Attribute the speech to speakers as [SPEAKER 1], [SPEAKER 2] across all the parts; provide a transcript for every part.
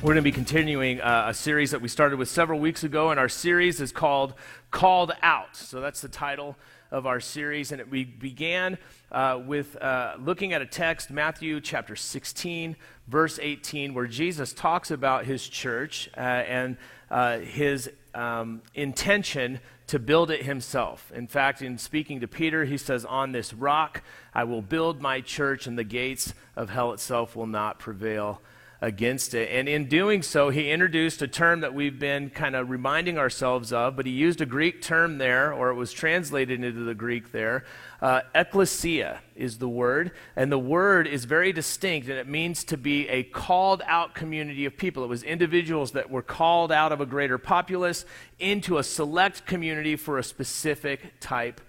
[SPEAKER 1] We're going to be continuing uh, a series that we started with several weeks ago, and our series is called Called Out. So that's the title of our series, and it, we began uh, with uh, looking at a text, Matthew chapter 16, verse 18, where Jesus talks about his church uh, and uh, his um, intention to build it himself. In fact, in speaking to Peter, he says, On this rock I will build my church, and the gates of hell itself will not prevail against it. And in doing so, he introduced a term that we've been kind of reminding ourselves of, but he used a Greek term there, or it was translated into the Greek there. Uh, ecclesia is the word, and the word is very distinct, and it means to be a called out community of people. It was individuals that were called out of a greater populace into a select community for a specific type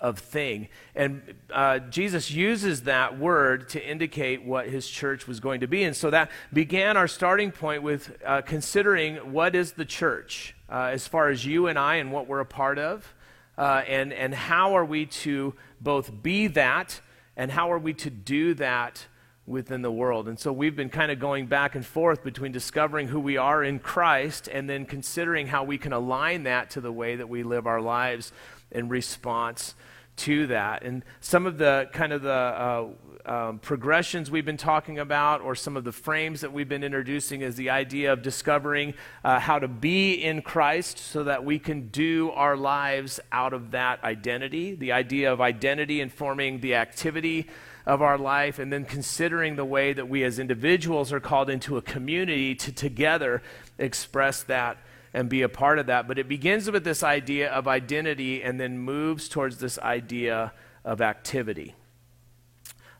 [SPEAKER 1] of thing. And uh, Jesus uses that word to indicate what his church was going to be. And so that began our starting point with uh, considering what is the church uh, as far as you and I and what we're a part of. Uh, and, and how are we to both be that and how are we to do that within the world. And so we've been kind of going back and forth between discovering who we are in Christ and then considering how we can align that to the way that we live our lives in response to that. And some of the kind of the uh, um, progressions we've been talking about, or some of the frames that we've been introducing, is the idea of discovering uh, how to be in Christ so that we can do our lives out of that identity. The idea of identity informing the activity of our life, and then considering the way that we as individuals are called into a community to together express that and be a part of that. But it begins with this idea of identity and then moves towards this idea of activity.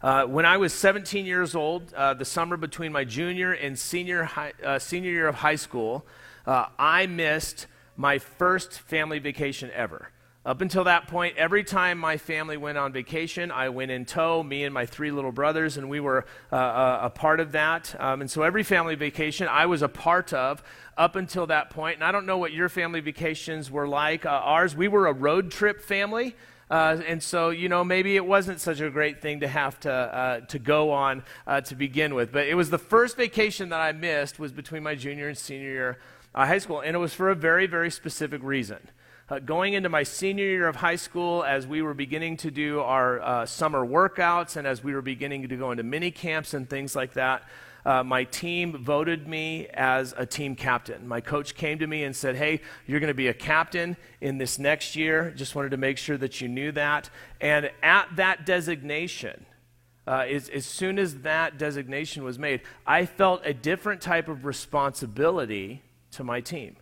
[SPEAKER 1] Uh, when I was 17 years old, uh, the summer between my junior and senior, high, uh, senior year of high school, uh, I missed my first family vacation ever. Up until that point, every time my family went on vacation, I went in tow, me and my three little brothers, and we were uh, a, a, part of that. Um, and so every family vacation I was a part of up until that point. And I don't know what your family vacations were like. Uh, ours, we were a road trip family. Uh, and so, you know, maybe it wasn't such a great thing to have to, uh, to go on uh, to begin with. But it was the first vacation that I missed was between my junior and senior year uh, high school. And it was for a very, very specific reason uh, going into my senior year of high school, as we were beginning to do our uh, summer workouts and as we were beginning to go into mini camps and things like that, uh, my team voted me as a team captain. My coach came to me and said, Hey, you're going to be a captain in this next year. Just wanted to make sure that you knew that. And at that designation, uh, is, as soon as that designation was made, I felt a different type of responsibility to my team.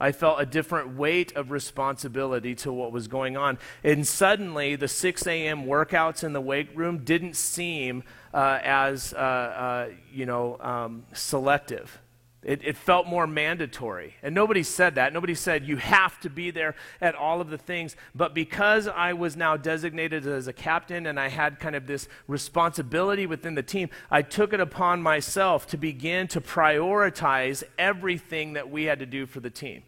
[SPEAKER 1] I felt a different weight of responsibility to what was going on. And suddenly, the 6 a.m. workouts in the weight room didn't seem uh, as, uh, uh, you know, um, selective. It, it, felt more mandatory. And nobody said that. Nobody said you have to be there at all of the things. But because I was now designated as a captain and I had kind of this responsibility within the team, I took it upon myself to begin to prioritize everything that we had to do for the team.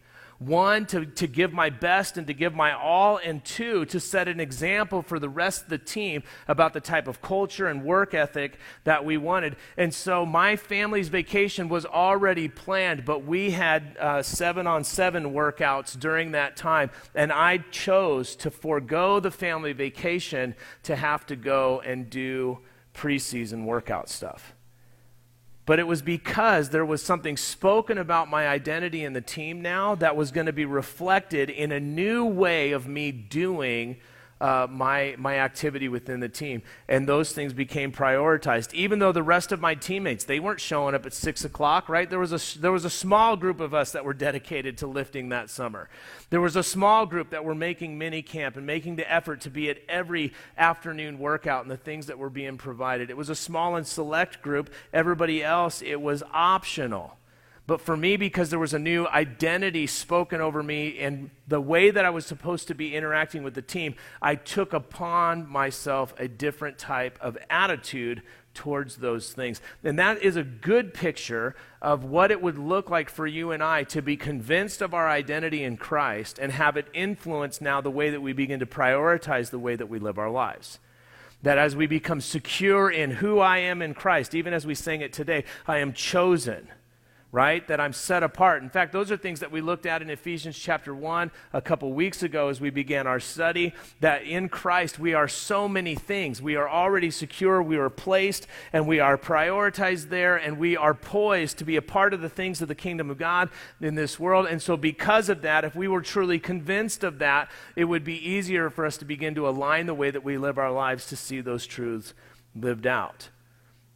[SPEAKER 1] One, to, to give my best and to give my all, and two, to set an example for the rest of the team about the type of culture and work ethic that we wanted. And so my family's vacation was already planned, but we had uh, seven on seven workouts during that time. And I chose to forego the family vacation to have to go and do preseason workout stuff but it was because there was something spoken about my identity in the team now that was going to be reflected in a new way of me doing uh, my, my activity within the team. And those things became prioritized. Even though the rest of my teammates, they weren't showing up at 6 o'clock, right? There was, a, there was a small group of us that were dedicated to lifting that summer. There was a small group that were making mini camp and making the effort to be at every afternoon workout and the things that were being provided. It was a small and select group. Everybody else, it was optional. But for me, because there was a new identity spoken over me and the way that I was supposed to be interacting with the team, I took upon myself a different type of attitude towards those things. And that is a good picture of what it would look like for you and I to be convinced of our identity in Christ and have it influence now the way that we begin to prioritize the way that we live our lives. That as we become secure in who I am in Christ, even as we sing it today, I am chosen right? That I'm set apart. In fact, those are things that we looked at in Ephesians chapter 1 a couple weeks ago as we began our study. That in Christ we are so many things. We are already secure, we are placed, and we are prioritized there, and we are poised to be a part of the things of the kingdom of God in this world. And so, because of that, if we were truly convinced of that, it would be easier for us to begin to align the way that we live our lives to see those truths lived out.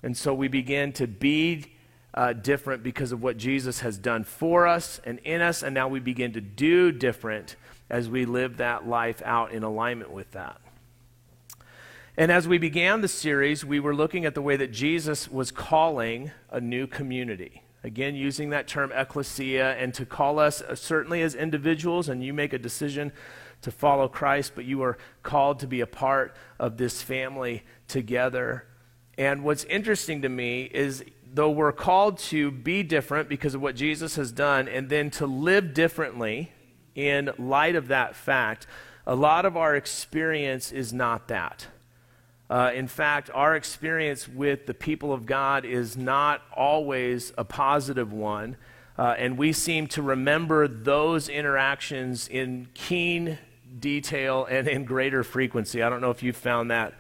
[SPEAKER 1] And so we begin to be uh, different because of what Jesus has done for us and in us, and now we begin to do different as we live that life out in alignment with that. And as we began the series, we were looking at the way that Jesus was calling a new community. Again, using that term ecclesia, and to call us uh, certainly as individuals, and you make a decision to follow Christ, but you are called to be a part of this family together. And what's interesting to me is though we're called to be different because of what Jesus has done and then to live differently in light of that fact, a lot of our experience is not that. Uh, in fact, our experience with the people of God is not always a positive one. Uh, and we seem to remember those interactions in keen detail and in greater frequency. I don't know if you've found that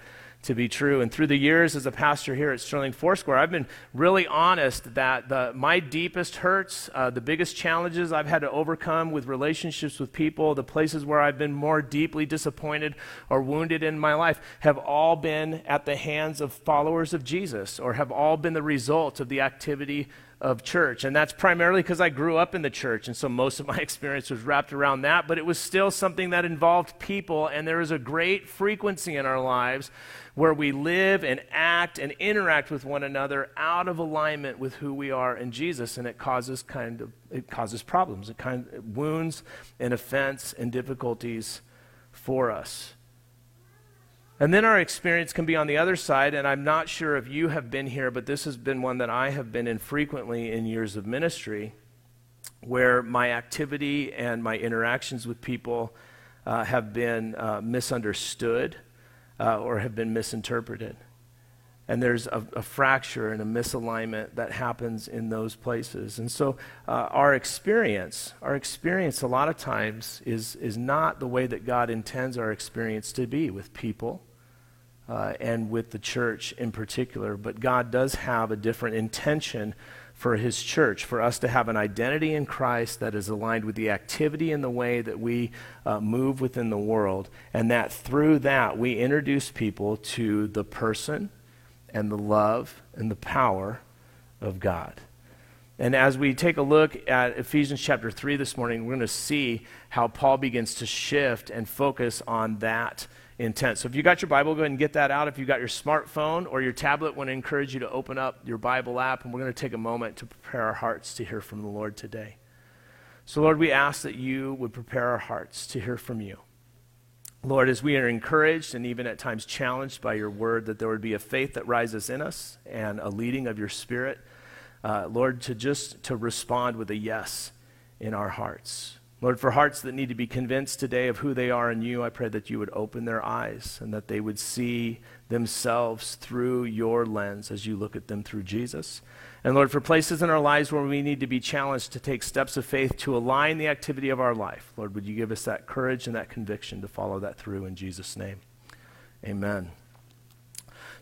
[SPEAKER 1] to be true. And through the years as a pastor here at Sterling Foursquare, I've been really honest that the, my deepest hurts, uh, the biggest challenges I've had to overcome with relationships with people, the places where I've been more deeply disappointed or wounded in my life, have all been at the hands of followers of Jesus or have all been the result of the activity of church. And that's primarily because I grew up in the church. And so most of my experience was wrapped around that. But it was still something that involved people. And there is a great frequency in our lives where we live and act and interact with one another out of alignment with who we are in Jesus. And it causes kind of, it causes problems. It kind of wounds and offense and difficulties for us. And then our experience can be on the other side, and I'm not sure if you have been here, but this has been one that I have been in frequently in years of ministry, where my activity and my interactions with people uh, have been uh, misunderstood uh, or have been misinterpreted. And there's a, a, fracture and a misalignment that happens in those places. And so, uh, our experience, our experience a lot of times is, is not the way that God intends our experience to be with people uh, and with the church in particular. But God does have a different intention for His church, for us to have an identity in Christ that is aligned with the activity and the way that we uh, move within the world, and that through that we introduce people to the person and the love and the power of God. And as we take a look at Ephesians chapter 3 this morning, we're going to see how Paul begins to shift and focus on that intent. So if you got your Bible, go ahead and get that out. If you got your smartphone or your tablet, I want to encourage you to open up your Bible app, and we're going to take a moment to prepare our hearts to hear from the Lord today. So, Lord, we ask that you would prepare our hearts to hear from you. Lord, as we are encouraged and even at times challenged by your word, that there would be a faith that rises in us and a leading of your spirit. Uh, Lord, to just to respond with a yes in our hearts. Lord, for hearts that need to be convinced today of who they are in you, I pray that you would open their eyes and that they would see themselves through your lens as you look at them through Jesus. And Lord, for places in our lives where we need to be challenged to take steps of faith to align the activity of our life, Lord, would you give us that courage and that conviction to follow that through in Jesus' name? Amen.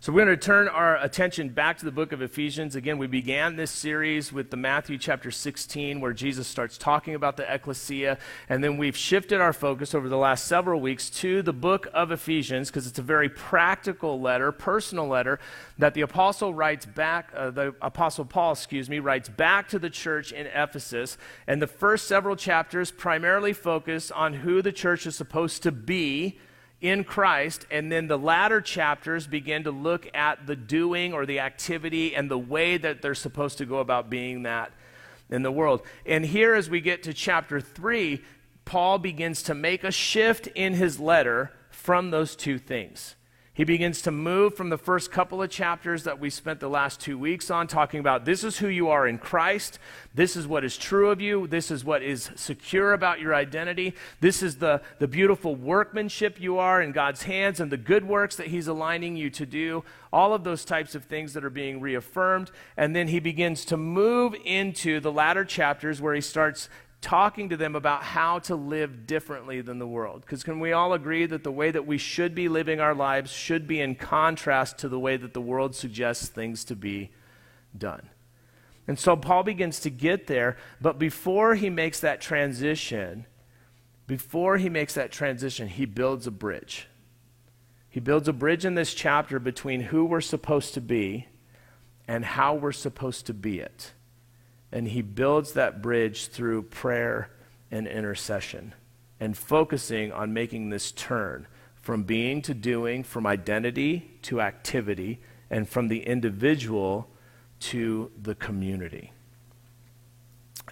[SPEAKER 1] So we're going to turn our attention back to the book of Ephesians. Again, we began this series with the Matthew chapter 16, where Jesus starts talking about the ecclesia. And then we've shifted our focus over the last several weeks to the book of Ephesians, because it's a very practical letter, personal letter, that the apostle writes back, uh, the apostle Paul, excuse me, writes back to the church in Ephesus. And the first several chapters primarily focus on who the church is supposed to be in Christ, and then the latter chapters begin to look at the doing or the activity and the way that they're supposed to go about being that in the world. And here, as we get to chapter 3, Paul begins to make a shift in his letter from those two things. He begins to move from the first couple of chapters that we spent the last two weeks on, talking about this is who you are in Christ. This is what is true of you. This is what is secure about your identity. This is the, the beautiful workmanship you are in God's hands and the good works that He's aligning you to do. All of those types of things that are being reaffirmed. And then he begins to move into the latter chapters where he starts talking to them about how to live differently than the world. Because can we all agree that the way that we should be living our lives should be in contrast to the way that the world suggests things to be done? And so Paul begins to get there, but before he makes that transition, before he makes that transition, he builds a bridge. He builds a bridge in this chapter between who we're supposed to be and how we're supposed to be it. And he builds that bridge through prayer and intercession and focusing on making this turn from being to doing, from identity to activity, and from the individual to the community.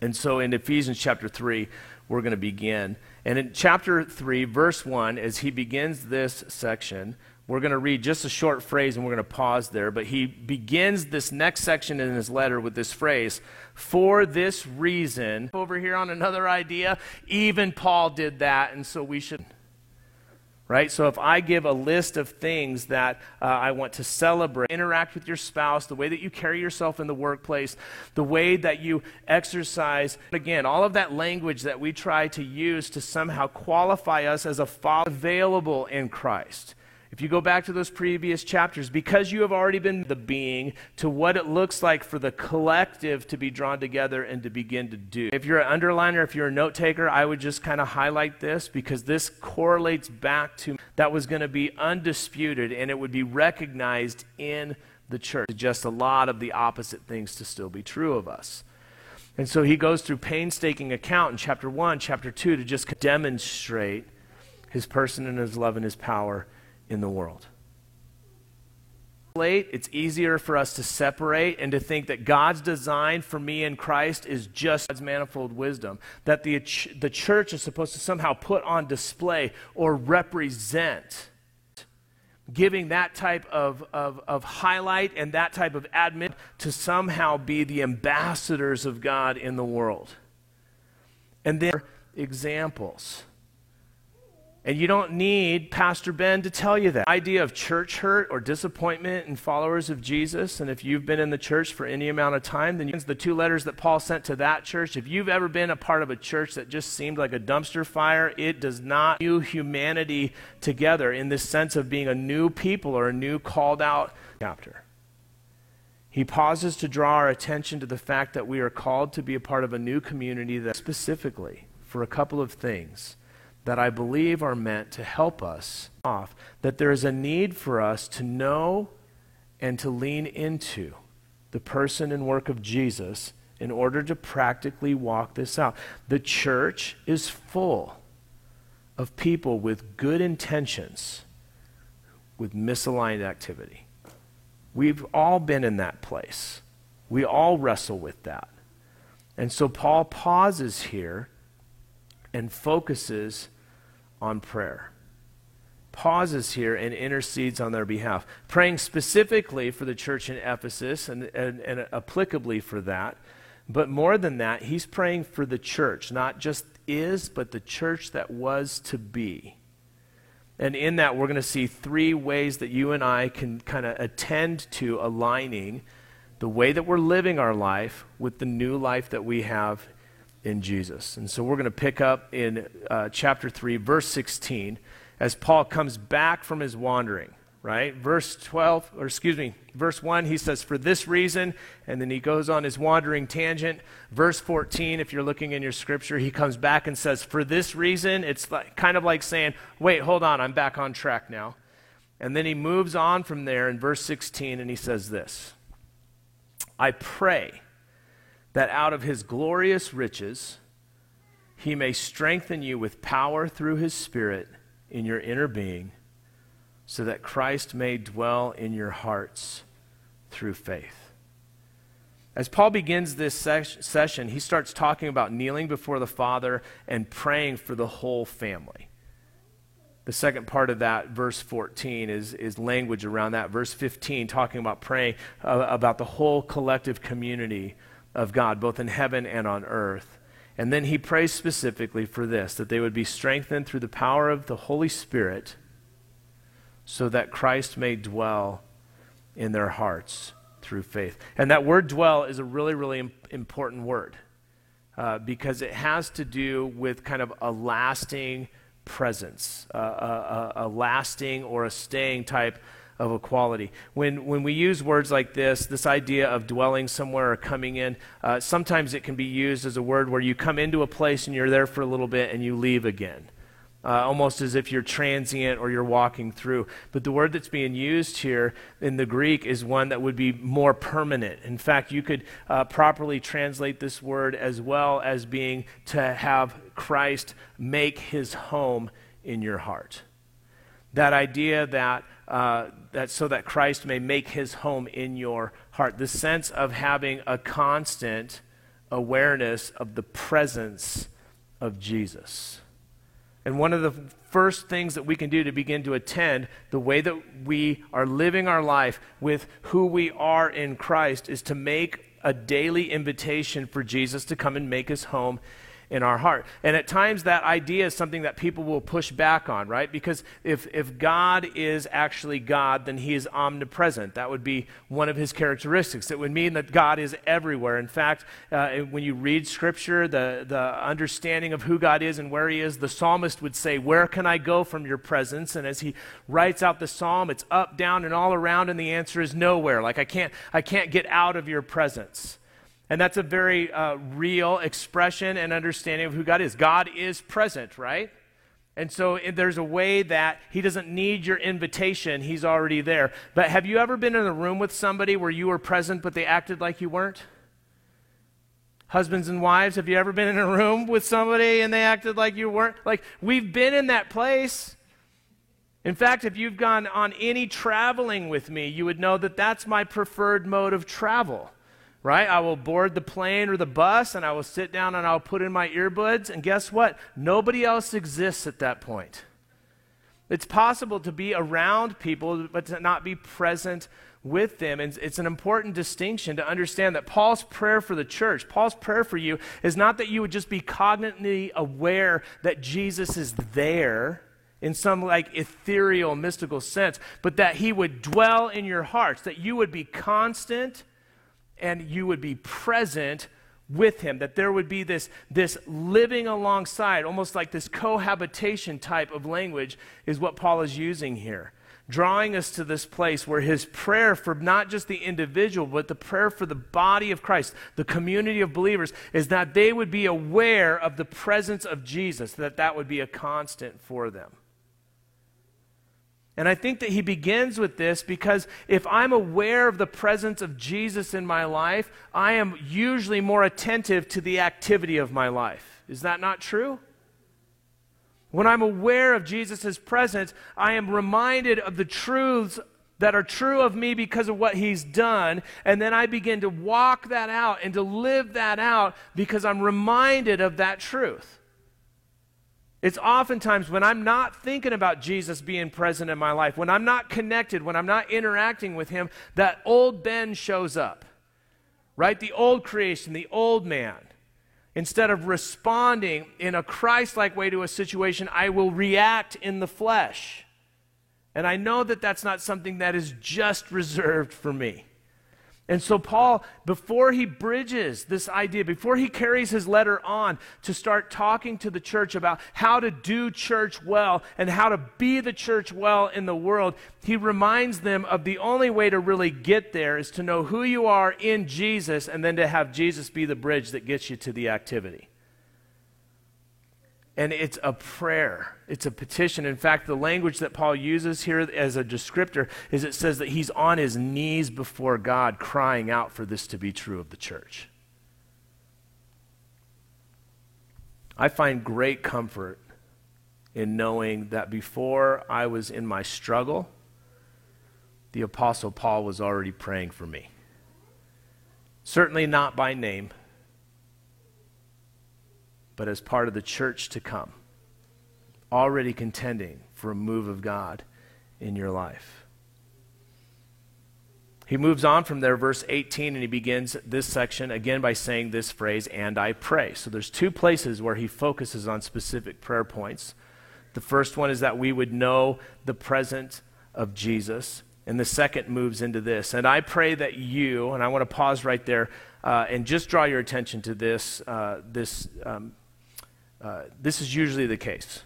[SPEAKER 1] And so in Ephesians chapter 3, we're going to begin. And in chapter 3, verse 1, as he begins this section, we're going to read just a short phrase and we're going to pause there. But he begins this next section in his letter with this phrase For this reason, over here on another idea, even Paul did that, and so we should. Right? So if I give a list of things that uh, I want to celebrate, interact with your spouse, the way that you carry yourself in the workplace, the way that you exercise, again, all of that language that we try to use to somehow qualify us as a father available in Christ if you go back to those previous chapters, because you have already been the being to what it looks like for the collective to be drawn together and to begin to do. If you're an underliner, if you're a note taker, I would just kind of highlight this because this correlates back to that was going to be undisputed and it would be recognized in the church. Just a lot of the opposite things to still be true of us. And so he goes through painstaking account in chapter 1, chapter 2 to just demonstrate his person and his love and his power in the world. Late, it's easier for us to separate and to think that God's design for me in Christ is just God's manifold wisdom. That the, the church is supposed to somehow put on display or represent giving that type of, of, of highlight and that type of admit to somehow be the ambassadors of God in the world. And then examples. And you don't need Pastor Ben to tell you that. Idea of church hurt or disappointment in followers of Jesus, and if you've been in the church for any amount of time, then you, the two letters that Paul sent to that church, if you've ever been a part of a church that just seemed like a dumpster fire, it does not new humanity together in this sense of being a new people or a new called out chapter. He pauses to draw our attention to the fact that we are called to be a part of a new community that specifically for a couple of things that I believe are meant to help us off, that there is a need for us to know and to lean into the person and work of Jesus in order to practically walk this out. The church is full of people with good intentions, with misaligned activity. We've all been in that place. We all wrestle with that. And so Paul pauses here and focuses on prayer. Pauses here and intercedes on their behalf, praying specifically for the church in Ephesus and, and, and applicably for that. But more than that, he's praying for the church, not just is, but the church that was to be. And in that, we're going to see three ways that you and I can kind of attend to aligning the way that we're living our life with the new life that we have in Jesus. And so we're going to pick up in uh, chapter 3, verse 16, as Paul comes back from his wandering, right? Verse 12, or excuse me, verse 1, he says, For this reason, and then he goes on his wandering tangent. Verse 14, if you're looking in your scripture, he comes back and says, For this reason, it's like, kind of like saying, Wait, hold on, I'm back on track now. And then he moves on from there in verse 16, and he says this I pray that out of his glorious riches he may strengthen you with power through his Spirit in your inner being, so that Christ may dwell in your hearts through faith. As Paul begins this ses- session, he starts talking about kneeling before the Father and praying for the whole family. The second part of that, verse 14, is, is language around that. Verse 15, talking about praying uh, about the whole collective community of God, both in heaven and on earth. And then he prays specifically for this that they would be strengthened through the power of the Holy Spirit so that Christ may dwell in their hearts through faith. And that word dwell is a really, really important word uh, because it has to do with kind of a lasting presence, uh, a, a, a lasting or a staying type of equality. When, when we use words like this, this idea of dwelling somewhere or coming in, uh, sometimes it can be used as a word where you come into a place and you're there for a little bit and you leave again uh, almost as if you're transient or you're walking through. But the word that's being used here in the Greek is one that would be more permanent. In fact, you could uh, properly translate this word as well as being to have Christ make his home in your heart. That idea that, uh, that so that Christ may make his home in your heart. The sense of having a constant awareness of the presence of Jesus. And one of the first things that we can do to begin to attend the way that we are living our life with who we are in Christ is to make a daily invitation for Jesus to come and make his home in our heart. And at times that idea is something that people will push back on, right? Because if, if God is actually God, then he is omnipresent. That would be one of his characteristics. It would mean that God is everywhere. In fact, uh, when you read scripture, the, the understanding of who God is and where he is, the psalmist would say, Where can I go from your presence? And as he writes out the psalm, it's up, down, and all around, and the answer is nowhere. Like I can't, I can't get out of your presence. And that's a very uh, real expression and understanding of who God is. God is present, right? And so there's a way that he doesn't need your invitation, he's already there. But have you ever been in a room with somebody where you were present but they acted like you weren't? Husbands and wives, have you ever been in a room with somebody and they acted like you weren't? Like, we've been in that place. In fact, if you've gone on any traveling with me, you would know that that's my preferred mode of travel right? I will board the plane or the bus and I will sit down and I'll put in my earbuds. And guess what? Nobody else exists at that point. It's possible to be around people, but to not be present with them. And it's an important distinction to understand that Paul's prayer for the church, Paul's prayer for you, is not that you would just be cognitively aware that Jesus is there in some like ethereal, mystical sense, but that he would dwell in your hearts, that you would be constant and you would be present with him, that there would be this, this living alongside, almost like this cohabitation type of language, is what Paul is using here. Drawing us to this place where his prayer for not just the individual, but the prayer for the body of Christ, the community of believers, is that they would be aware of the presence of Jesus, that that would be a constant for them. And I think that he begins with this because if I'm aware of the presence of Jesus in my life, I am usually more attentive to the activity of my life. Is that not true? When I'm aware of Jesus' presence, I am reminded of the truths that are true of me because of what he's done. And then I begin to walk that out and to live that out because I'm reminded of that truth. It's oftentimes when I'm not thinking about Jesus being present in my life, when I'm not connected, when I'm not interacting with Him, that old Ben shows up, right? The old creation, the old man. Instead of responding in a Christ like way to a situation, I will react in the flesh. And I know that that's not something that is just reserved for me. And so, Paul, before he bridges this idea, before he carries his letter on to start talking to the church about how to do church well and how to be the church well in the world, he reminds them of the only way to really get there is to know who you are in Jesus and then to have Jesus be the bridge that gets you to the activity. And it's a prayer, it's a petition. In fact, the language that Paul uses here as a descriptor is it says that he's on his knees before God, crying out for this to be true of the church. I find great comfort in knowing that before I was in my struggle, the Apostle Paul was already praying for me. Certainly not by name, but as part of the church to come, already contending for a move of God in your life. He moves on from there, verse 18, and he begins this section again by saying this phrase, and I pray. So there's two places where he focuses on specific prayer points. The first one is that we would know the presence of Jesus. And the second moves into this. And I pray that you, and I want to pause right there uh, and just draw your attention to this. Uh, this, um, uh, this is usually the case.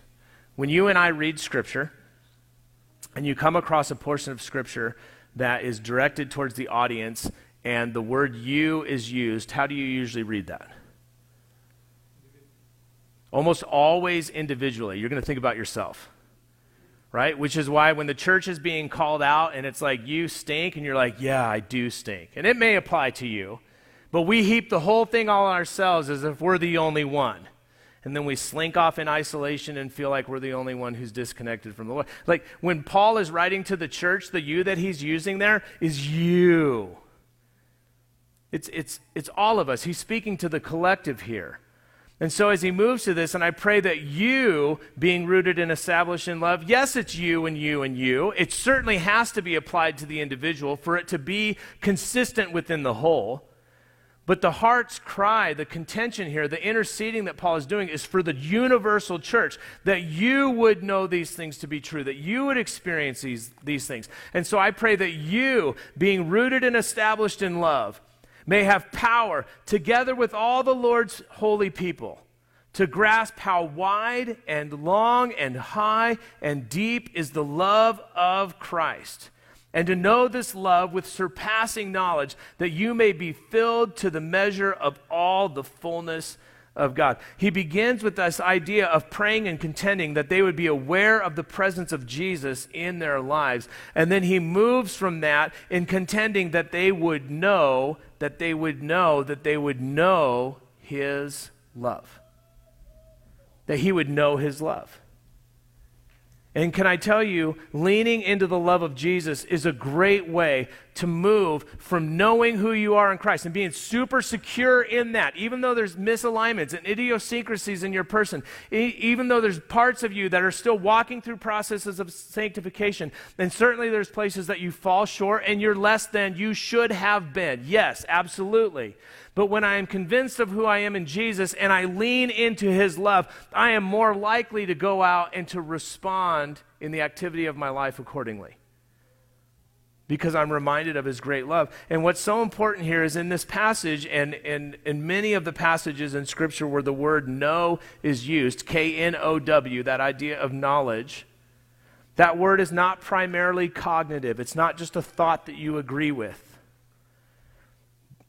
[SPEAKER 1] When you and I read Scripture, and you come across a portion of Scripture that is directed towards the audience, and the word you is used, how do you usually read that? Almost always individually. You're going to think about yourself right? Which is why when the church is being called out and it's like, you stink, and you're like, yeah, I do stink. And it may apply to you, but we heap the whole thing all on ourselves as if we're the only one. And then we slink off in isolation and feel like we're the only one who's disconnected from the Lord. Like when Paul is writing to the church, the you that he's using there is you. It's, it's, it's all of us. He's speaking to the collective here. And so, as he moves to this, and I pray that you, being rooted and established in love, yes, it's you and you and you. It certainly has to be applied to the individual for it to be consistent within the whole. But the heart's cry, the contention here, the interceding that Paul is doing is for the universal church, that you would know these things to be true, that you would experience these, these things. And so I pray that you, being rooted and established in love, may have power, together with all the Lord's holy people, to grasp how wide and long and high and deep is the love of Christ, and to know this love with surpassing knowledge, that you may be filled to the measure of all the fullness of God. He begins with this idea of praying and contending that they would be aware of the presence of Jesus in their lives. And then he moves from that in contending that they would know, that they would know, that they would know his love. That he would know his love. And can I tell you, leaning into the love of Jesus is a great way to move from knowing who you are in Christ and being super secure in that, even though there's misalignments and idiosyncrasies in your person, e- even though there's parts of you that are still walking through processes of sanctification, and certainly there's places that you fall short and you're less than you should have been. Yes, absolutely. But when I am convinced of who I am in Jesus and I lean into his love, I am more likely to go out and to respond in the activity of my life accordingly. Because I'm reminded of his great love. And what's so important here is in this passage and in, in many of the passages in Scripture where the word know is used, K N O W, that idea of knowledge, that word is not primarily cognitive. It's not just a thought that you agree with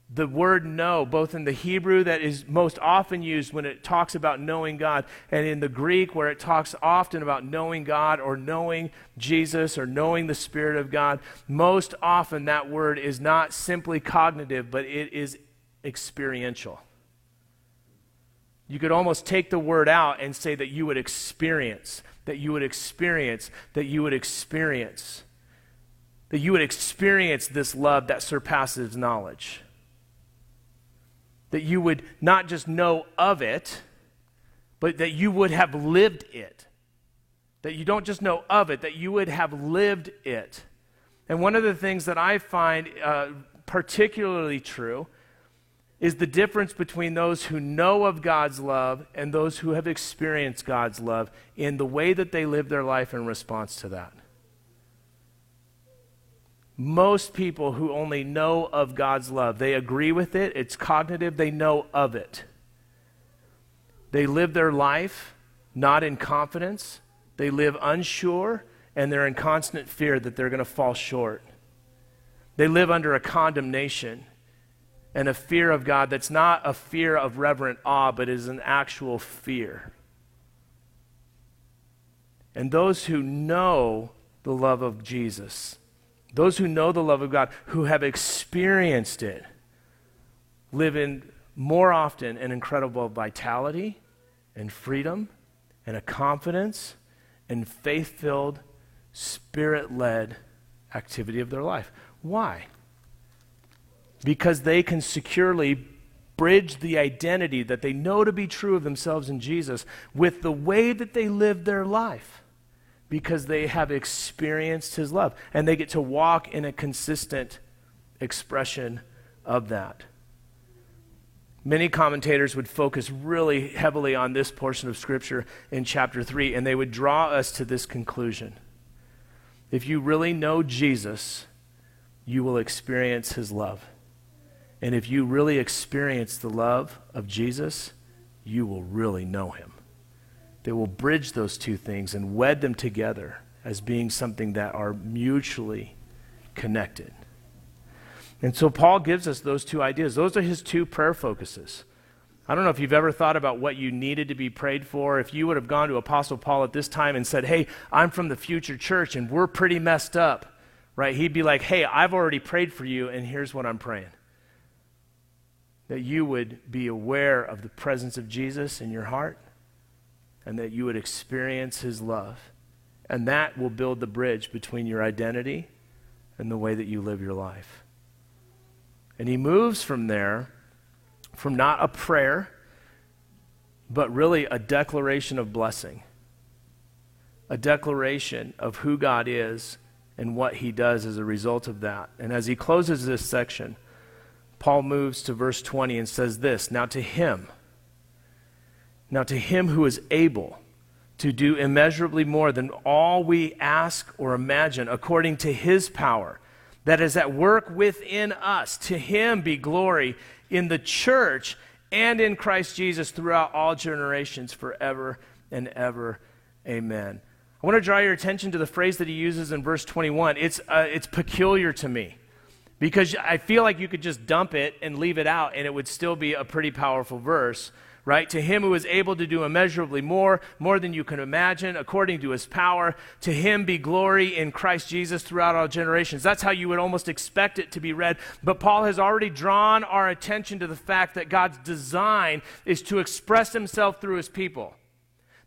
[SPEAKER 1] the word know, both in the Hebrew that is most often used when it talks about knowing God, and in the Greek where it talks often about knowing God or knowing Jesus or knowing the Spirit of God, most often that word is not simply cognitive, but it is experiential. You could almost take the word out and say that you would experience, that you would experience, that you would experience, that you would experience this love that surpasses knowledge that you would not just know of it, but that you would have lived it. That you don't just know of it, that you would have lived it. And one of the things that I find uh, particularly true is the difference between those who know of God's love and those who have experienced God's love in the way that they live their life in response to that. Most people who only know of God's love, they agree with it, it's cognitive, they know of it. They live their life not in confidence, they live unsure, and they're in constant fear that they're going to fall short. They live under a condemnation and a fear of God that's not a fear of reverent awe, but is an actual fear. And those who know the love of Jesus, those who know the love of God, who have experienced it, live in more often an incredible vitality and freedom and a confidence and faith filled, spirit led activity of their life. Why? because they can securely bridge the identity that they know to be true of themselves in Jesus with the way that they live their life because they have experienced his love and they get to walk in a consistent expression of that. Many commentators would focus really heavily on this portion of Scripture in chapter 3, and they would draw us to this conclusion. If you really know Jesus, you will experience his love. And if you really experience the love of Jesus, you will really know him. They will bridge those two things and wed them together as being something that are mutually connected. And so Paul gives us those two ideas. Those are his two prayer focuses. I don't know if you've ever thought about what you needed to be prayed for. If you would have gone to Apostle Paul at this time and said, Hey, I'm from the future church and we're pretty messed up, right? He'd be like, Hey, I've already prayed for you and here's what I'm praying. That you would be aware of the presence of Jesus in your heart and that you would experience his love. And that will build the bridge between your identity and the way that you live your life. And he moves from there, from not a prayer, but really a declaration of blessing, a declaration of who God is and what he does as a result of that. And as he closes this section, Paul moves to verse 20 and says this Now to him, now to him who is able to do immeasurably more than all we ask or imagine, according to his power that is at work within us. To him be glory in the church and in Christ Jesus throughout all generations, forever and ever. Amen. I want to draw your attention to the phrase that he uses in verse 21. It's, uh, it's peculiar to me because I feel like you could just dump it and leave it out, and it would still be a pretty powerful verse right? To him who is able to do immeasurably more, more than you can imagine, according to his power. To him be glory in Christ Jesus throughout all generations. That's how you would almost expect it to be read. But Paul has already drawn our attention to the fact that God's design is to express himself through his people.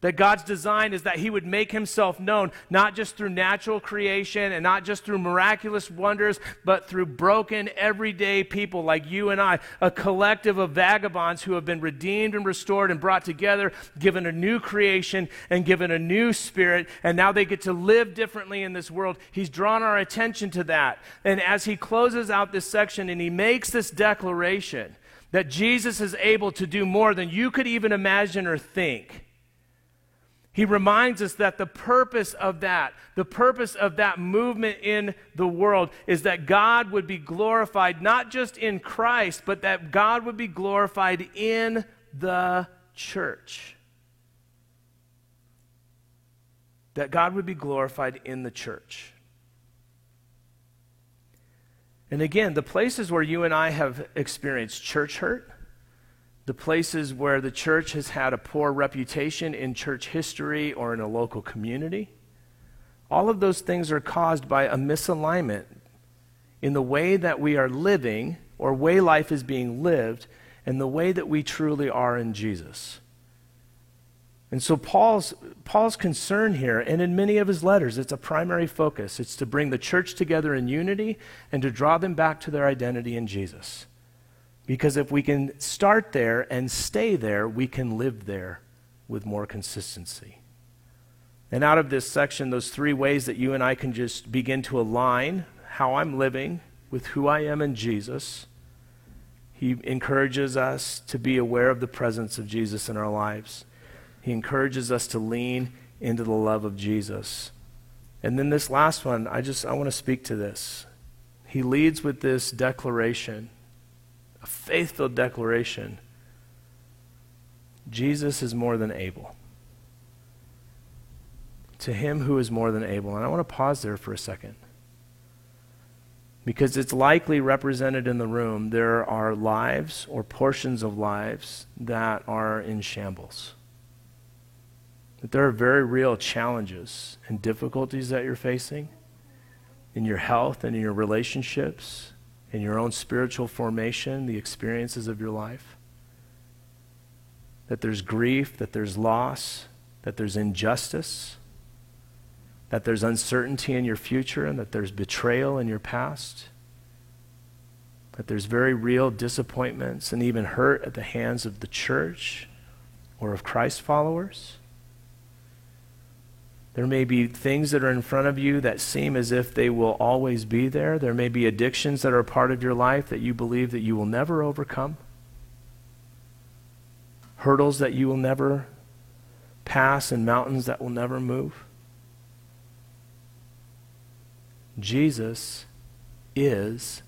[SPEAKER 1] That God's design is that He would make Himself known, not just through natural creation and not just through miraculous wonders, but through broken, everyday people like you and I, a collective of vagabonds who have been redeemed and restored and brought together, given a new creation and given a new spirit, and now they get to live differently in this world. He's drawn our attention to that. And as He closes out this section and He makes this declaration that Jesus is able to do more than you could even imagine or think he reminds us that the purpose of that, the purpose of that movement in the world, is that God would be glorified not just in Christ, but that God would be glorified in the church. That God would be glorified in the church. And again, the places where you and I have experienced church hurt, the places where the church has had a poor reputation in church history or in a local community. All of those things are caused by a misalignment in the way that we are living or way life is being lived and the way that we truly are in Jesus. And so Paul's, Paul's concern here, and in many of his letters, it's a primary focus. It's to bring the church together in unity and to draw them back to their identity in Jesus. Because if we can start there and stay there, we can live there with more consistency. And out of this section, those three ways that you and I can just begin to align how I'm living with who I am in Jesus, he encourages us to be aware of the presence of Jesus in our lives. He encourages us to lean into the love of Jesus. And then this last one, I just I want to speak to this. He leads with this declaration a faithful declaration Jesus is more than able. To him who is more than able. And I want to pause there for a second. Because it's likely represented in the room, there are lives or portions of lives that are in shambles. That there are very real challenges and difficulties that you're facing in your health and in your relationships, in your own spiritual formation, the experiences of your life. That there's grief, that there's loss, that there's injustice, that there's uncertainty in your future, and that there's betrayal in your past. that there's very real disappointments and even hurt at the hands of the church or of Christ followers. There may be things that are in front of you that seem as if they will always be there. There may be addictions that are part of your life that you believe that you will never overcome. Hurdles that you will never pass and mountains that will never move. Jesus is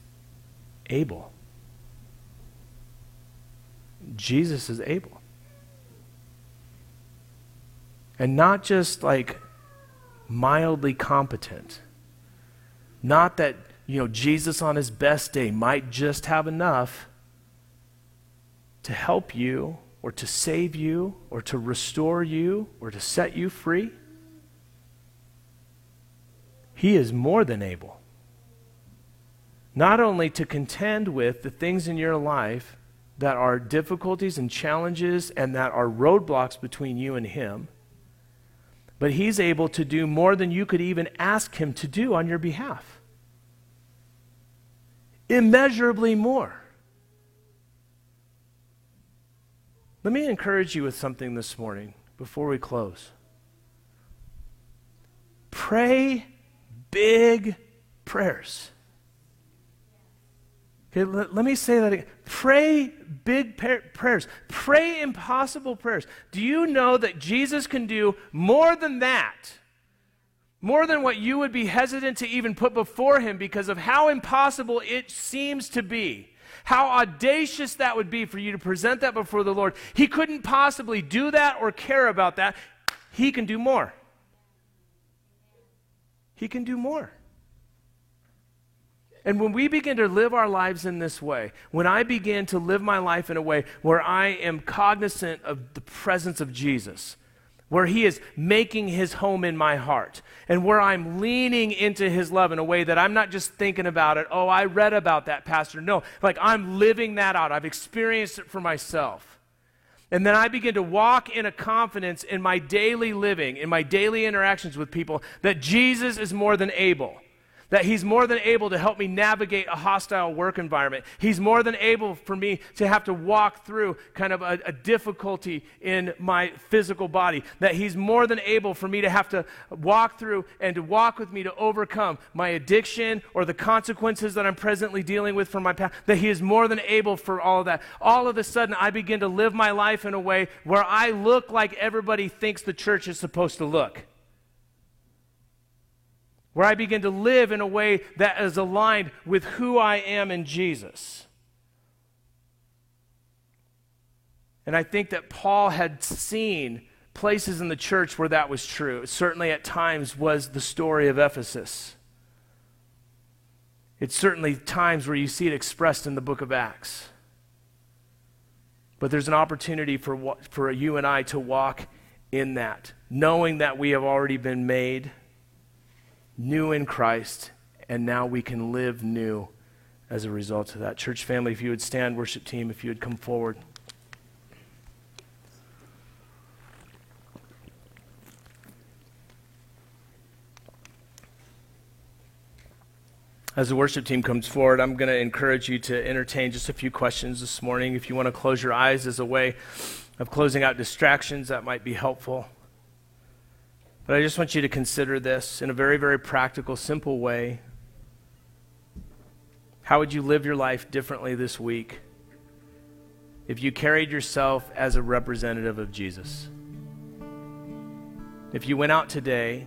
[SPEAKER 1] able. Jesus is able. And not just like mildly competent. Not that, you know, Jesus on his best day might just have enough to help you or to save you or to restore you or to set you free. He is more than able. Not only to contend with the things in your life that are difficulties and challenges and that are roadblocks between you and Him but He's able to do more than you could even ask Him to do on your behalf. Immeasurably more. Let me encourage you with something this morning before we close. Pray big prayers. Okay, let, let me say that again. Pray big prayers. Pray impossible prayers. Do you know that Jesus can do more than that? More than what you would be hesitant to even put before him because of how impossible it seems to be. How audacious that would be for you to present that before the Lord. He couldn't possibly do that or care about that. He can do more. He can do more. And when we begin to live our lives in this way, when I begin to live my life in a way where I am cognizant of the presence of Jesus, where He is making His home in my heart, and where I'm leaning into His love in a way that I'm not just thinking about it, oh, I read about that, Pastor. No, like I'm living that out. I've experienced it for myself. And then I begin to walk in a confidence in my daily living, in my daily interactions with people, that Jesus is more than able that He's more than able to help me navigate a hostile work environment. He's more than able for me to have to walk through kind of a, a, difficulty in my physical body. That He's more than able for me to have to walk through and to walk with me to overcome my addiction or the consequences that I'm presently dealing with from my past. That He is more than able for all of that. All of a sudden, I begin to live my life in a way where I look like everybody thinks the church is supposed to look where I begin to live in a way that is aligned with who I am in Jesus. And I think that Paul had seen places in the church where that was true. It certainly at times was the story of Ephesus. It's certainly times where you see it expressed in the book of Acts. But there's an opportunity for, for you and I to walk in that, knowing that we have already been made new in Christ, and now we can live new as a result of that. Church family, if you would stand, worship team, if you would come forward. As the worship team comes forward, I'm going to encourage you to entertain just a few questions this morning. If you want to close your eyes as a way of closing out distractions, that might be helpful. But I just want you to consider this in a very, very practical, simple way. How would you live your life differently this week if you carried yourself as a representative of Jesus? If you went out today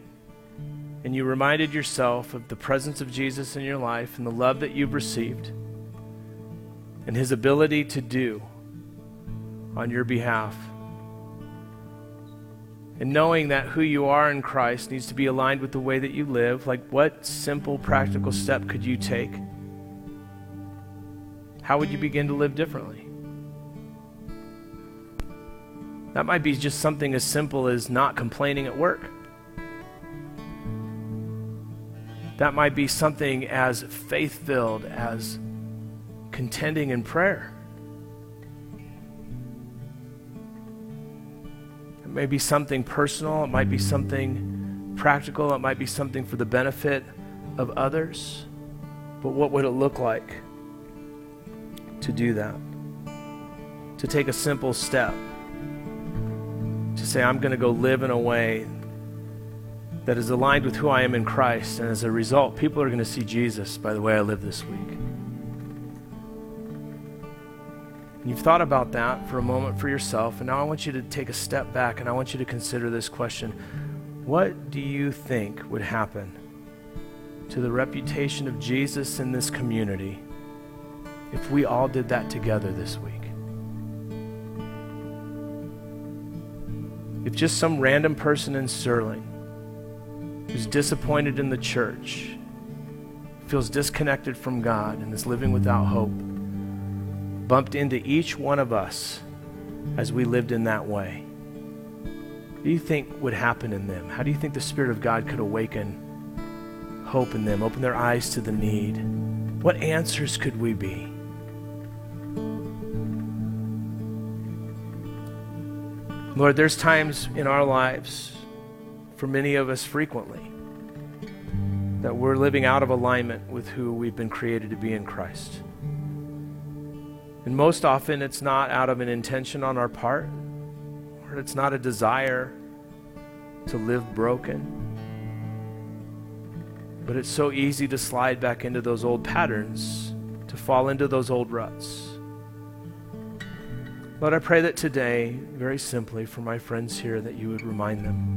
[SPEAKER 1] and you reminded yourself of the presence of Jesus in your life and the love that you've received and his ability to do on your behalf and knowing that who you are in Christ needs to be aligned with the way that you live, like what simple, practical step could you take? How would you begin to live differently? That might be just something as simple as not complaining at work. That might be something as faith filled as contending in prayer. May be something personal, it might be something practical, it might be something for the benefit of others. But what would it look like to do that, to take a simple step, to say, I'm going to go live in a way that is aligned with who I am in Christ. And as a result, people are going to see Jesus by the way I live this week. You've thought about that for a moment for yourself, and now I want you to take a step back and I want you to consider this question What do you think would happen to the reputation of Jesus in this community if we all did that together this week? If just some random person in Sterling who's disappointed in the church, feels disconnected from God, and is living without hope, bumped into each one of us as we lived in that way, what do you think would happen in them? How do you think the Spirit of God could awaken hope in them, open their eyes to the need? What answers could we be? Lord, there's times in our lives, for many of us frequently, that we're living out of alignment with who we've been created to be in Christ. And most often, it's not out of an intention on our part, or it's not a desire to live broken. But it's so easy to slide back into those old patterns, to fall into those old ruts. Lord, I pray that today, very simply, for my friends here, that you would remind them,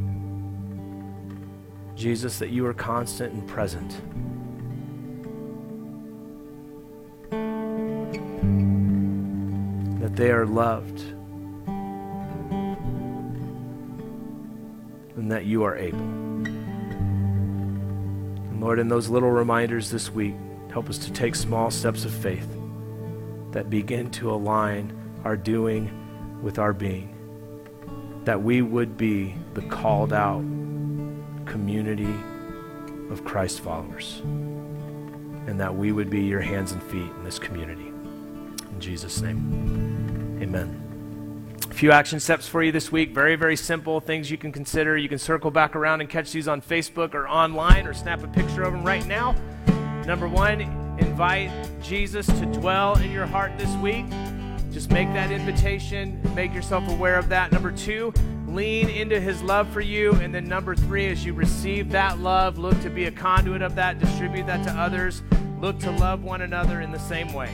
[SPEAKER 1] Jesus, that you are constant and present. They are loved and that you are able. And Lord, in those little reminders this week, help us to take small steps of faith that begin to align our doing with our being. That we would be the called out community of Christ followers. And that we would be your hands and feet in this community. In Jesus' name, amen. A few action steps for you this week. Very, very simple things you can consider. You can circle back around and catch these on Facebook or online or snap a picture of them right now. Number one, invite Jesus to dwell in your heart this week. Just make that invitation, make yourself aware of that. Number two, lean into his love for you. And then number three, as you receive that love, look to be a conduit of that, distribute that to others, look to love one another in the same way.